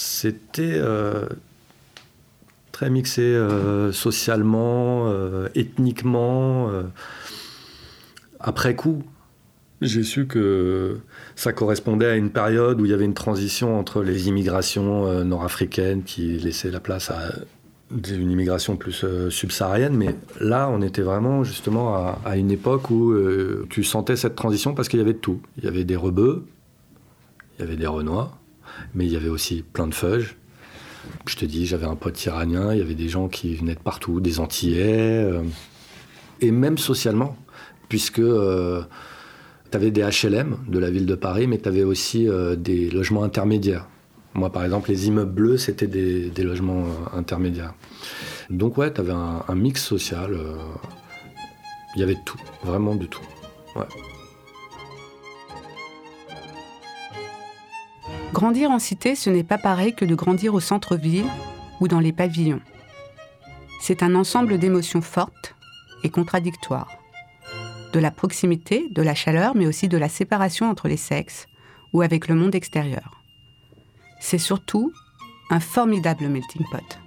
C'était euh, très mixé euh, socialement, euh, ethniquement. après coup, j'ai su que ça correspondait à une période où il y avait une transition entre les immigrations nord-africaines qui laissaient la place à une immigration plus subsaharienne, mais là, on était vraiment justement à, une époque où tu sentais cette transition parce qu'il y avait de tout. Il y avait des rebeux, il y avait des renois, mais il y avait aussi plein de feuges. Je te dis, j'avais un pote iranien, il y avait des gens qui venaient de partout, des Antillais, euh, et même socialement, puisque euh, tu avais des HLM de la ville de Paris, mais tu avais aussi euh, des logements intermédiaires. Moi, par exemple, les immeubles bleus, c'était des, logements intermédiaires. Donc, ouais, tu avais un, mix social. Il y avait tout, vraiment de tout. Grandir en cité, ce n'est pas pareil que de grandir au centre-ville ou dans les pavillons. C'est un ensemble d'émotions fortes et contradictoires. De la proximité, de la chaleur, mais aussi de la séparation entre les sexes ou avec le monde extérieur. C'est surtout un formidable melting pot.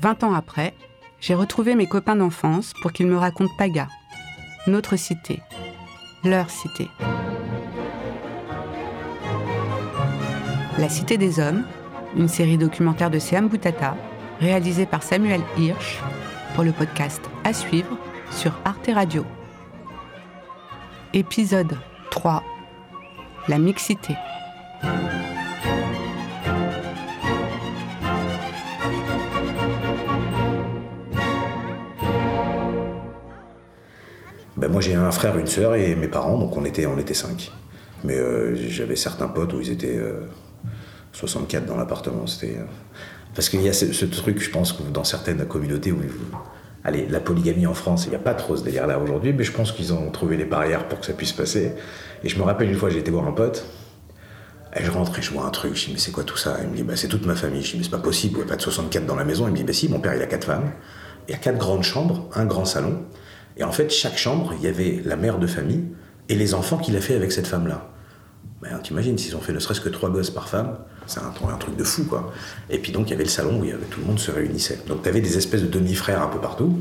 Vingt ans après, j'ai retrouvé mes copains d'enfance pour qu'ils me racontent Paga, notre cité, leur cité. La Cité des Hommes, une série documentaire de Seam Boutata, réalisée par Samuel Hirsch pour le podcast À suivre sur Arte Radio. Épisode 3 La mixité. Ben moi j'ai un frère, une sœur et mes parents, donc on était, on était cinq. Mais euh, j'avais certains potes où ils étaient euh, 64 dans l'appartement. C'était euh, parce qu'il y a ce, truc, je pense, dans certaines communautés où allez, la polygamie en France, il n'y a pas trop ce délire-là aujourd'hui, mais je pense qu'ils ont trouvé les barrières pour que ça puisse passer. Et je me rappelle une fois, j'ai été voir un pote. Et je rentre et je vois un truc, je dis mais c'est quoi tout ça? Il me dit bah c'est toute ma famille. Je dis mais c'est pas possible, il n'y a pas de 64 dans la maison. Il me dit bah si, mon père il a quatre femmes. Il y a quatre grandes chambres, un grand salon. Et en fait, chaque chambre, il y avait la mère de famille et les enfants qu'il a fait avec cette femme-là. Ben, t'imagines, s'ils ont fait ne serait-ce que trois gosses par femme, c'est un, truc de fou, quoi. Et puis donc, il y avait le salon où tout le monde se réunissait. Donc, t'avais des espèces de demi-frères un peu partout.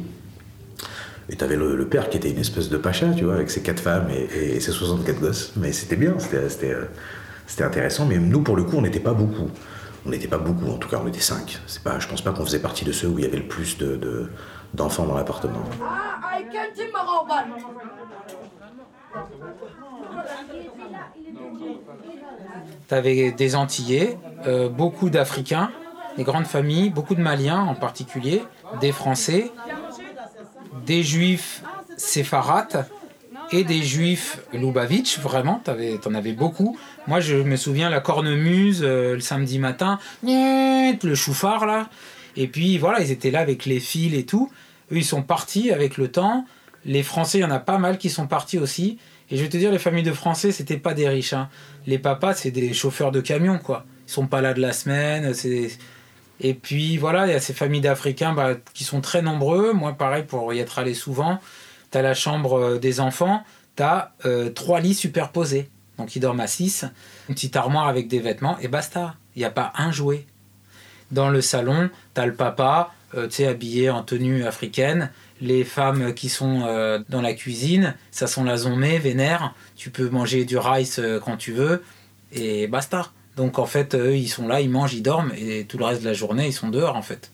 Et t'avais le, le père qui était une espèce de pacha, tu vois, avec ses quatre femmes et, ses 64 gosses. Mais c'était bien, euh, c'était intéressant. Mais nous, pour le coup, on n'était pas beaucoup. On n'était pas beaucoup, en tout cas, on était cinq. Pas, je pense pas qu'on faisait partie de ceux où il y avait le plus d'enfants de, dans l'appartement. Ah, tu avais des Antillais, euh, beaucoup d'Africains, des grandes familles, beaucoup de Maliens en particulier, des Français, des Juifs séfarades et des Juifs Lubavitch, vraiment, tu en avais beaucoup. Moi, je me souviens la cornemuse euh, le samedi matin, le chouffard là. Et puis voilà, ils étaient là avec les fils et tout. Eux, ils sont partis avec le temps. Les Français, il y en a pas mal qui sont partis aussi. Et je vais te dire, les familles de Français, c'était pas des riches. Hein. Les papas, c'est des chauffeurs de camions, quoi. Ils sont pas là de la semaine. Et puis voilà, il y a ces familles d'Africains bah, qui sont très nombreux. Moi, pareil, pour y être allé souvent, tu as la chambre euh, des enfants, tu as euh, trois lits superposés. Donc ils dorment à six, une petite armoire avec des vêtements, et basta. Il n'y a pas un jouet. Dans le salon, tu as le papa, euh, tu sais, habillé en tenue africaine, les femmes qui sont euh, dans la cuisine, ça sont la zombie, vénère. Tu peux manger du rice euh, quand tu veux et basta. Donc en fait, eux, ils sont là, ils mangent, ils dorment et tout le reste de la journée, ils sont dehors en fait.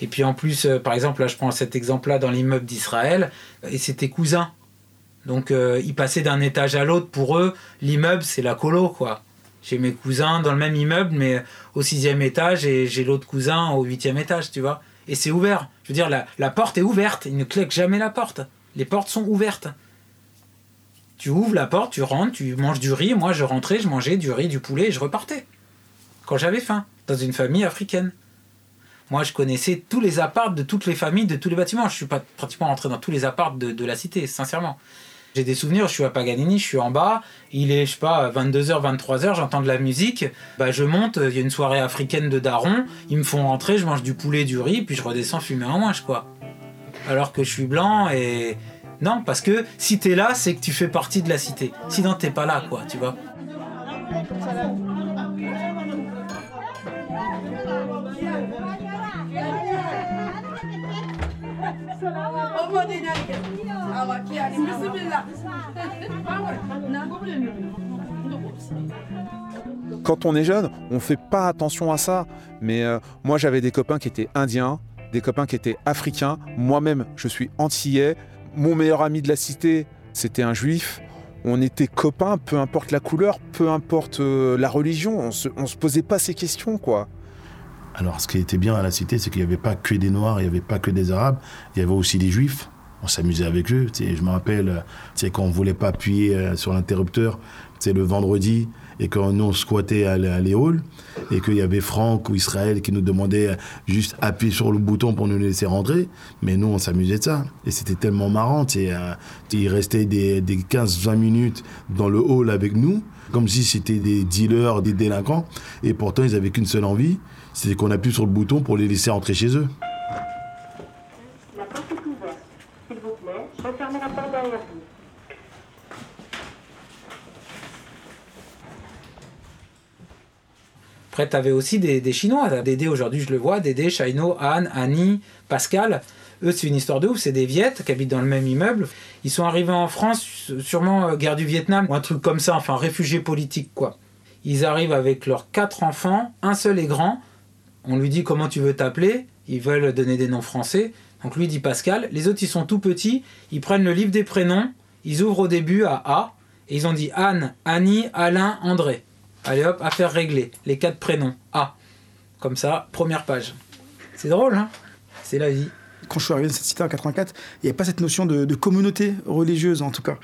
Et puis en plus, euh, par exemple, là, je prends cet exemple-là dans l'immeuble d'Israël et c'était cousin. Donc ils passaient d'un étage à l'autre. Pour eux, l'immeuble, c'est la colo, quoi. J'ai mes cousins dans le même immeuble, mais au sixième étage et j'ai l'autre cousin au huitième étage, tu vois et c'est ouvert. Je veux dire, la, porte est ouverte. Il ne claque jamais la porte. Les portes sont ouvertes. Tu ouvres la porte, tu rentres, tu manges du riz. Moi, je rentrais, je mangeais du riz, du poulet et je repartais. Quand j'avais faim, dans une famille africaine. Moi, je connaissais tous les apparts de toutes les familles, de tous les bâtiments. Je suis pas pratiquement rentré dans tous les apparts de, de la cité, sincèrement. J'ai des souvenirs, je suis à Paganini, je suis en bas, il est, je sais pas, 22h, 23h, j'entends de la musique, bah je monte, il y a une soirée africaine de Daron, ils me font rentrer, je mange du poulet, du riz, puis je redescends fumer un je quoi. Alors que je suis blanc et. Non, parce que si t'es là, c'est que tu fais partie de la cité. Sinon, t'es pas là, quoi, tu vois. Quand on est jeune, on fait pas attention à ça. Mais euh, moi, j'avais des copains qui étaient indiens, des copains qui étaient africains. Moi-même, je suis antillais. Mon meilleur ami de la cité, c'était un juif. On était copains, peu importe la couleur, peu importe euh, la religion. On se, on se posait pas ces questions, quoi. Alors, ce qui était bien à la cité, c'est qu'il n'y avait pas que des Noirs, il n'y avait pas que des Arabes, il y avait aussi des Juifs. On s'amusait avec eux. Je me rappelle, quand on voulait pas appuyer euh, sur l'interrupteur, le vendredi, et quand nous on squattait à, les halls, et qu'il y avait Franck ou Israël qui nous demandait euh, juste appuyer sur le bouton pour nous laisser rentrer, mais nous on s'amusait de ça. Et c'était tellement marrant, euh, ils restaient des, des 15-20 minutes dans le hall avec nous, comme si c'était des dealers, des délinquants, et pourtant ils avaient qu'une seule envie, c'était qu'on appuie sur le bouton pour les laisser rentrer chez eux. La porte est ouverte. S'il vous plaît, refermez la porte derrière vous. Après, tu avais aussi des, des Chinois. Dédé, aujourd'hui, je le vois. Dédé, Shaino, Anne, Annie, Pascal. Eux, c'est une histoire de ouf. C'est des Viettes qui habitent dans le même immeuble. Ils sont arrivés en France, sûrement euh, guerre du Vietnam ou un truc comme ça, enfin, réfugiés politiques, quoi. Ils arrivent avec leurs quatre enfants. Un seul est grand. On lui dit comment tu veux t'appeler? Ils veulent donner des noms français. Donc lui dit Pascal. Les autres, ils sont tout petits. Ils prennent le livre des prénoms. Ils ouvrent au début à A. Et ils ont dit Anne, Annie, Alain, André. Allez hop, affaire réglée. Les quatre prénoms. A. Comme ça, première page. C'est drôle, hein C'est la vie. Quand je suis arrivé dans cette cité en 84, il n'y avait pas cette notion de, de communauté religieuse, en tout cas.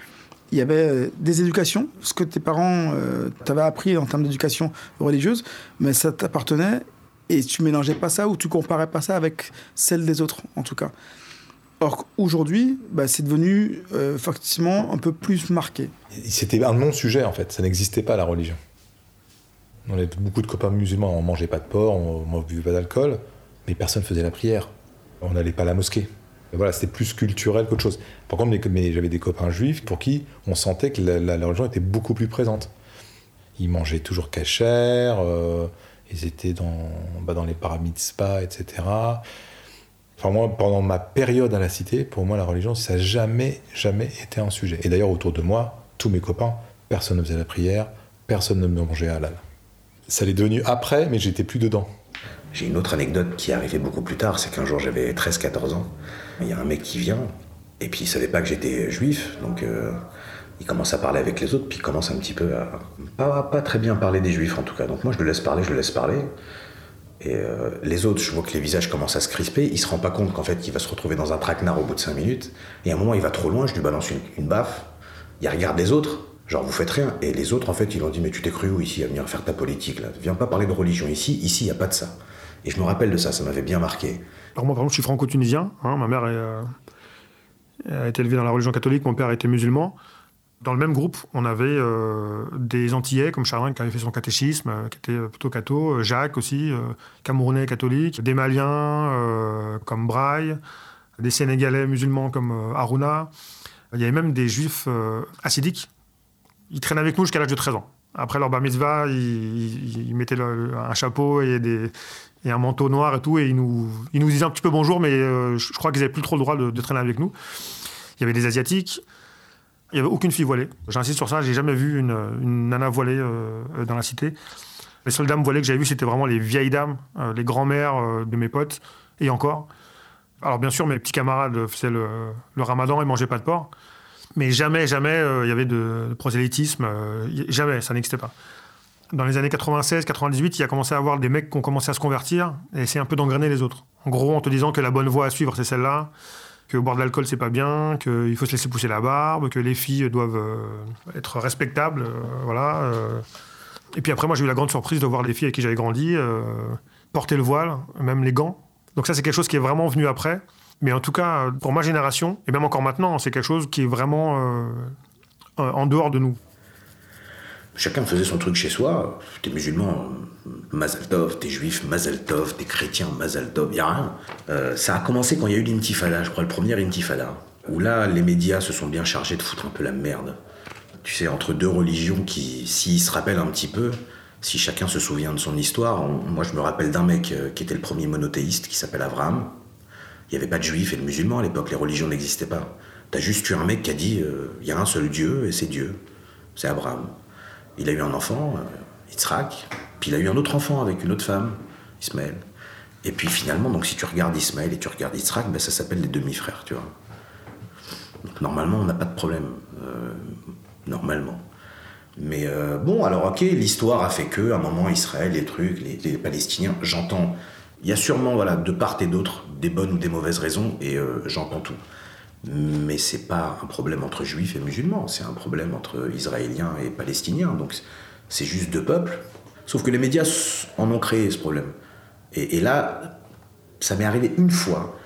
Il y avait euh, des éducations, ce que tes parents euh, t'avaient appris en termes d'éducation religieuse, mais ça t'appartenait et tu mélangeais pas ça ou tu comparais pas ça avec celle des autres, en tout cas. Or, aujourd'hui, bah, c'est devenu euh, effectivement un peu plus marqué. C'était un non-sujet en fait, ça n'existait pas la religion. On avait beaucoup de copains musulmans, on mangeait pas de porc, on ne buvait pas d'alcool, mais personne faisait la prière. On n'allait pas à la mosquée. Voilà, c'était plus culturel qu'autre chose. Par contre, j'avais des copains juifs pour qui on sentait que la, religion était beaucoup plus présente. Ils mangeaient toujours cachère, euh, ils étaient dans, bah, dans les paramitzvahs, etc. Enfin, moi, pendant ma période à la cité, pour moi, la religion, ça n'a jamais, jamais été un sujet. Et d'ailleurs, autour de moi, tous mes copains, personne ne faisait la prière, personne ne mangeait halal. Ça l'est devenu après, mais j'étais plus dedans. J'ai une autre anecdote qui est arrivée beaucoup plus tard, c'est qu'un jour j'avais 13-14 ans, il y a un mec qui vient, et puis il savait pas que j'étais juif, donc euh, il commence à parler avec les autres, puis il commence un petit peu à pas, pas très bien parler des juifs en tout cas. Donc moi je le laisse parler, je le laisse parler. Et euh, les autres, je vois que les visages commencent à se crisper, il se rend pas compte qu'en fait il va se retrouver dans un traquenard au bout de 5 minutes, et à un moment il va trop loin, je lui balance une, une baffe, il regarde les autres, genre vous faites rien, et les autres en fait ils ont dit mais tu t'es cru où ici à venir faire ta politique là, viens pas parler de religion ici, ici il y a pas de ça. Et je me rappelle de ça, ça m'avait bien marqué. Alors moi, par exemple, je suis franco-tunisien. hein, ma mère est, euh, a été élevée dans la religion catholique, mon père était musulman. Dans le même groupe, on avait euh, des Antillais, comme Charlin, qui avait fait son catéchisme, euh, qui était plutôt catho, Jacques aussi, Camerounais catholique, des Maliens comme Braille, des Sénégalais musulmans comme Aruna. Il y avait même des Juifs hassidiques. Ils traînaient avec nous jusqu'à l'âge de 13 ans. Après leur bar mitzvah, ils, ils- mettaient un chapeau et un manteau noir et tout, et ils nous, disaient un petit peu bonjour, mais euh, je crois qu'ils n'avaient plus trop le droit de, traîner avec nous. Il y avait des Asiatiques, il n'y avait aucune fille voilée. J'insiste sur ça, j'ai jamais vu une, nana voilée euh, dans la cité. Les seules dames voilées que j'avais vues, c'était vraiment les vieilles dames, euh, les grands-mères de mes potes, et encore. Alors bien sûr, mes petits camarades faisaient le, le ramadan et mangeaient pas de porc, mais jamais, jamais euh, il y avait de, prosélytisme, euh, jamais, ça n'existait pas dans les années 96-98, il y a commencé à avoir des mecs qui ont commencé à se convertir et essayer un peu d'engrainer les autres. En gros, en te disant que la bonne voie à suivre, c'est celle-là, que boire de l'alcool, c'est pas bien, qu'il faut se laisser pousser la barbe, que les filles doivent euh, être respectables, voilà. Et puis après, moi, j'ai eu la grande surprise de voir les filles avec qui j'avais grandi porter le voile, même les gants. Donc ça, c'est quelque chose qui est vraiment venu après. Mais en tout cas, pour ma génération, et même encore maintenant, c'est quelque chose qui est vraiment euh, en dehors de nous. Chacun faisait son truc chez soi. T'es musulman, euh, Mazel Tov, t'es juif, Mazel Tov, t'es chrétien, Mazel Tov, y a rien. Euh, ça a commencé quand il y a eu l'intifada, je crois, le premier intifada, où là, les médias se sont bien chargés de foutre un peu la merde. Tu sais, entre deux religions qui, s'ils se rappellent un petit peu, Si chacun se souvient de son histoire, moi je me rappelle d'un mec euh, qui était le premier monothéiste qui s'appelle Abraham. Il n'y avait pas de juifs et de musulmans à l'époque, les religions n'existaient pas. T'as juste eu un mec qui a dit euh, il y a un seul Dieu et c'est Dieu. C'est Abraham. Il a eu un enfant, euh, Yitzhak, puis il a eu un autre enfant avec une autre femme, Ismaël. Et puis finalement, donc si tu regardes Ismaël et tu regardes Yitzhak, ben, ça s'appelle les demi-frères, tu vois. Donc normalement, on n'a pas de problème. Euh, normalement. Mais euh, bon, alors ok, l'histoire a fait que, à un moment, Israël, les trucs, les, les Palestiniens, j'entends. Il y a sûrement, voilà, de part et d'autre, des bonnes ou des mauvaises raisons, et euh, j'entends tout. Mais c'est pas un problème entre juifs et musulmans, c'est un problème entre israéliens et palestiniens. Donc c'est juste deux peuples. Sauf que les médias en ont créé ce problème. Et, là, ça m'est arrivé une fois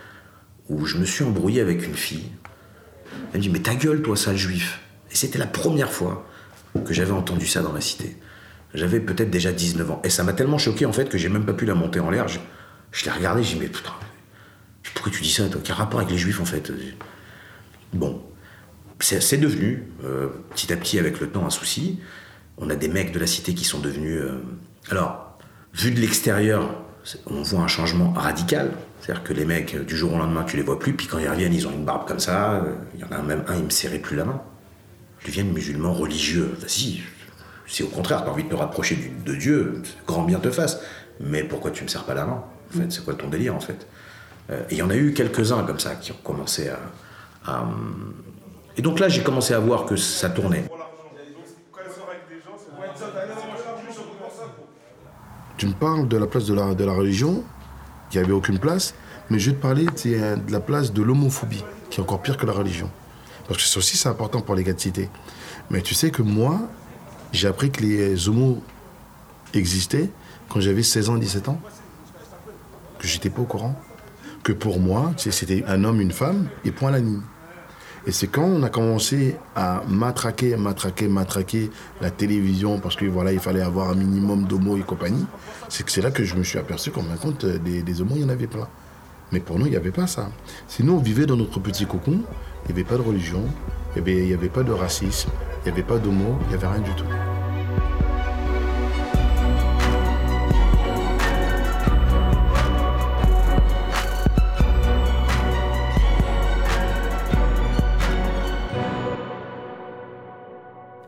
où je me suis embrouillé avec une fille. Elle me dit Mais ta gueule, toi, sale juif. Et c'était la première fois que j'avais entendu ça dans la cité. J'avais peut-être déjà 19 ans. Et ça m'a tellement choqué en fait que j'ai même pas pu la monter en l'air. Je, je l'ai regardé, j'ai dit mais putain, pourquoi tu dis ça toi? Quel rapport avec les juifs en fait? Bon, c'est devenu euh, petit à petit avec le temps un souci. On a des mecs de la cité qui sont devenus. Euh, alors, vu de l'extérieur, on voit un changement radical. C'est-à-dire que les mecs, du jour au lendemain, tu les vois plus, puis quand ils reviennent, ils ont une barbe comme ça. Il y en a même un, il me serrait plus la main deviennent musulmans religieux. Vas-y, si au contraire, tu as envie de te rapprocher de Dieu, grand bien te fasse. Mais pourquoi tu me sers pas la main? En fait, c'est quoi ton délire en fait? euh, Et il y en a eu quelques-uns comme ça qui ont commencé à. Et donc là, j'ai commencé à voir que ça tournait. Tu me parles de la place de la, de la religion, qui avait aucune place, mais je vais te parler de la place de l'homophobie, qui est encore pire que la religion. Parce que ça aussi, c'est important pour cité. Mais tu sais que moi, j'ai appris que les homos existaient quand j'avais 16 ans, 17 ans. Que j'étais pas au courant. Que pour moi, c'était un homme, une femme, et point la ligne. Et c'est quand on a commencé à matraquer, matraquer, matraquer la télévision, parce que voilà, il fallait avoir un minimum d'homos et compagnie, c'est que c'est là que je me suis aperçu qu'en fin compte, des, des homos, il y en avait plein. Mais pour nous, il n'y avait pas ça. Sinon, on vivait dans notre petit cocon, il n'y avait pas de religion, il n'y avait, pas de racisme, il n'y avait pas d'homo, il n'y avait rien du tout.